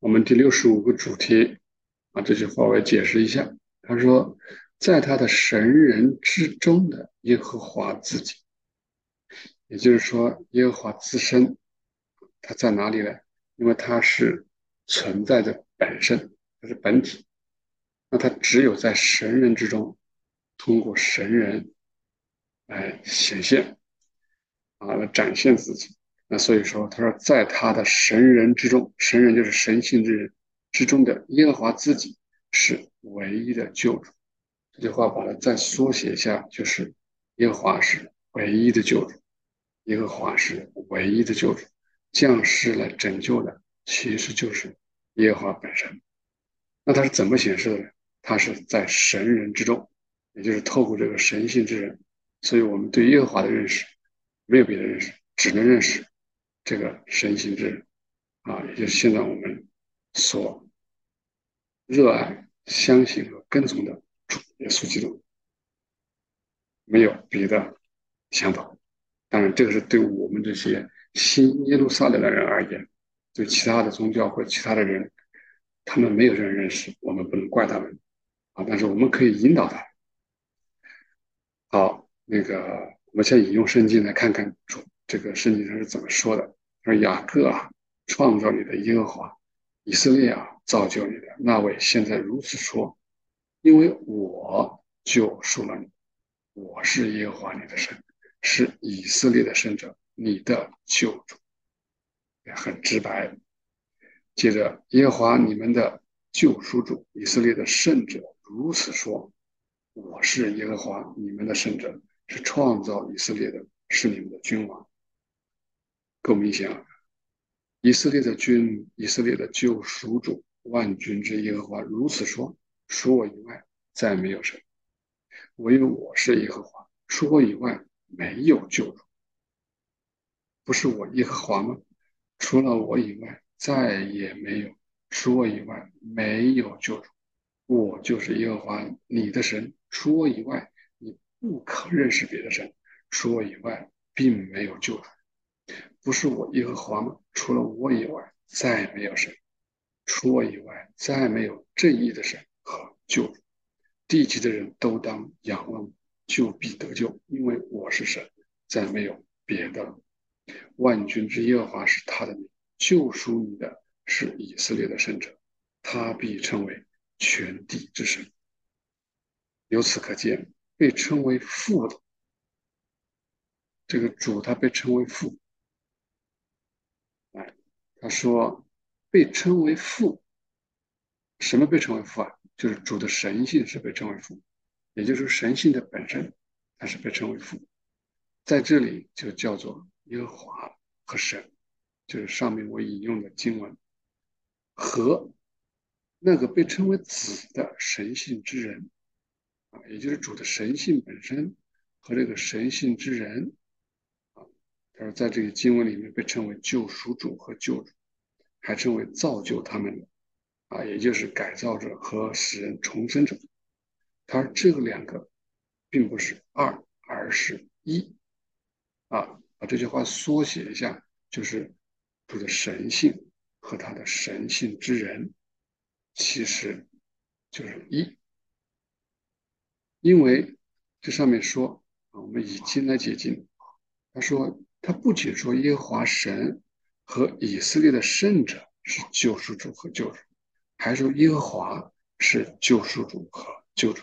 我们第六十五个主题啊，这句话我要解释一下。他说，在他的神人之中的耶和华自己，也就是说，耶和华自身，他在哪里呢？因为他是存在的本身，他是本体，那他只有在神人之中，通过神人来显现啊，来展现自己。那所以说，他说，在他的神人之中，神人就是神性之人之中的耶和华自己是唯一的救主。这句话把它再缩写一下，就是耶和华是唯一的救主，耶和华是唯一的救主，降世来拯救的其实就是耶和华本身。那他是怎么显示的呢？他是在神人之中，也就是透过这个神性之人，所以我们对耶和华的认识没有别的认识，只能认识。这个神性之啊，也就是现在我们所热爱、相信和跟从的主耶稣基督，没有别的想法。当然，这个是对我们这些新耶路撒冷的人而言，对其他的宗教或其他的人，他们没有这样认识，我们不能怪他们啊。但是我们可以引导他。好，那个我们先引用圣经来看看主这个圣经上是怎么说的。而雅各啊，创造你的耶和华，以色列啊，造就你的那位，现在如此说，因为我救赎了你，我是耶和华你的神，是以色列的圣者，你的救主，也很直白。接着，耶和华你们的救赎主，以色列的圣者如此说，我是耶和华你们的圣者，是创造以色列的，是你们的君王。够明显了，以色列的君，以色列的救赎主，万军之耶和华如此说：除我以外，再没有神；唯有我是耶和华，除我以外没有救主。不是我耶和华吗？除了我以外，再也没有；除我以外没有救主。我就是耶和华你的神，除我以外，你不可认识别的神；除我以外，并没有救主。不是我耶和华吗？除了我以外，再没有神；除我以外，再没有正义的神和救主。地级的人都当仰望，就必得救，因为我是神，再没有别的。万军之耶和华是他的名，救赎你的是以色列的圣者，他必称为全地之神。由此可见，被称为父的这个主，他被称为父。他说：“被称为父，什么被称为父啊？就是主的神性是被称为父，也就是神性的本身，它是被称为父。在这里就叫做耶和华和神，就是上面我引用的经文和那个被称为子的神性之人啊，也就是主的神性本身和这个神性之人。”而在这个经文里面被称为救赎主和救主，还称为造就他们的啊，也就是改造者和使人重生者。他说这两个并不是二，而是一啊。把这句话缩写一下，就是主的神性和他的神性之人，其实就是一。因为这上面说啊，我们以经来解经，他说。他不仅说耶和华神和以色列的圣者是救赎主和救主，还说耶和华是救赎主和救主，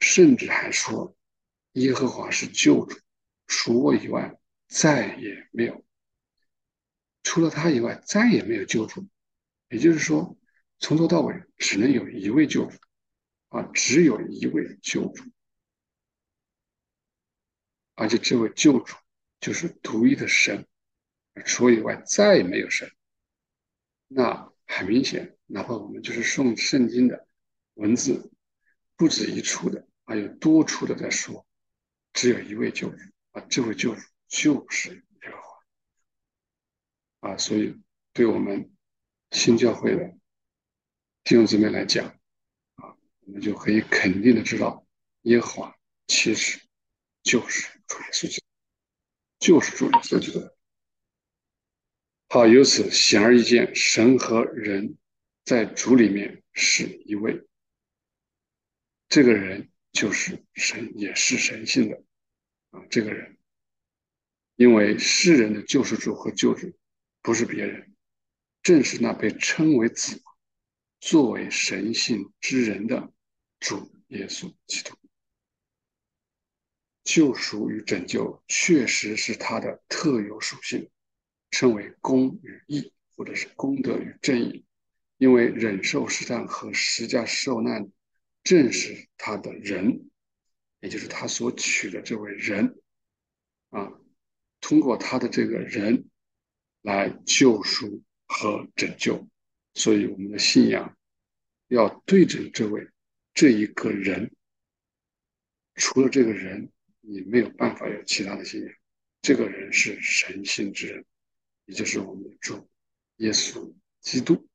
甚至还说耶和华是救主，除我以外再也没有，除了他以外再也没有救主。也就是说，从头到尾只能有一位救主啊，只有一位救主，而且这位救主。就是独一的神，除以外再也没有神。那很明显，哪怕我们就是送圣经的文字，不止一处的，还有多处的在说，只有一位救主啊，这位救主就是耶和华啊。所以，对我们新教会的弟兄姊妹来讲啊，我们就可以肯定的知道，耶和华其实就是主耶稣。就是主耶稣基督。好，由此显而易见，神和人在主里面是一位。这个人就是神，也是神性的啊。这个人，因为世人的救世主和救主不是别人，正是那被称为子、作为神性之人的主耶稣基督。救赎与拯救确实是他的特有属性。称为公与义，或者是功德与正义，因为忍受试探和实价受难，正是他的人，也就是他所取的这位人啊，通过他的这个人来救赎和拯救，所以我们的信仰要对准这位这一个人，除了这个人，你没有办法有其他的信仰，这个人是神性之人。也就是我们的主耶稣基督，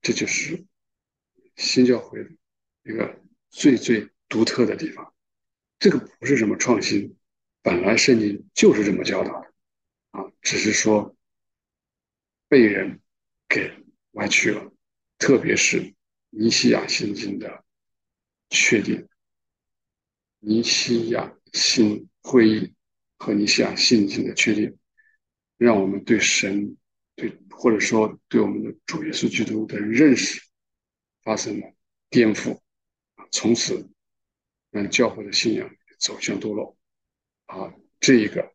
这就是新教会的一个最最独特的地方。这个不是什么创新，本来圣经就是这么教导的啊，只是说被人给歪曲了。特别是尼西亚信经的确定，尼西亚新会议和尼西亚信经的确定。让我们对神，对或者说对我们的主耶稣基督的认识发生了颠覆，从此让教会的信仰走向堕落。啊，这一个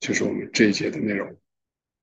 就是我们这一节的内容。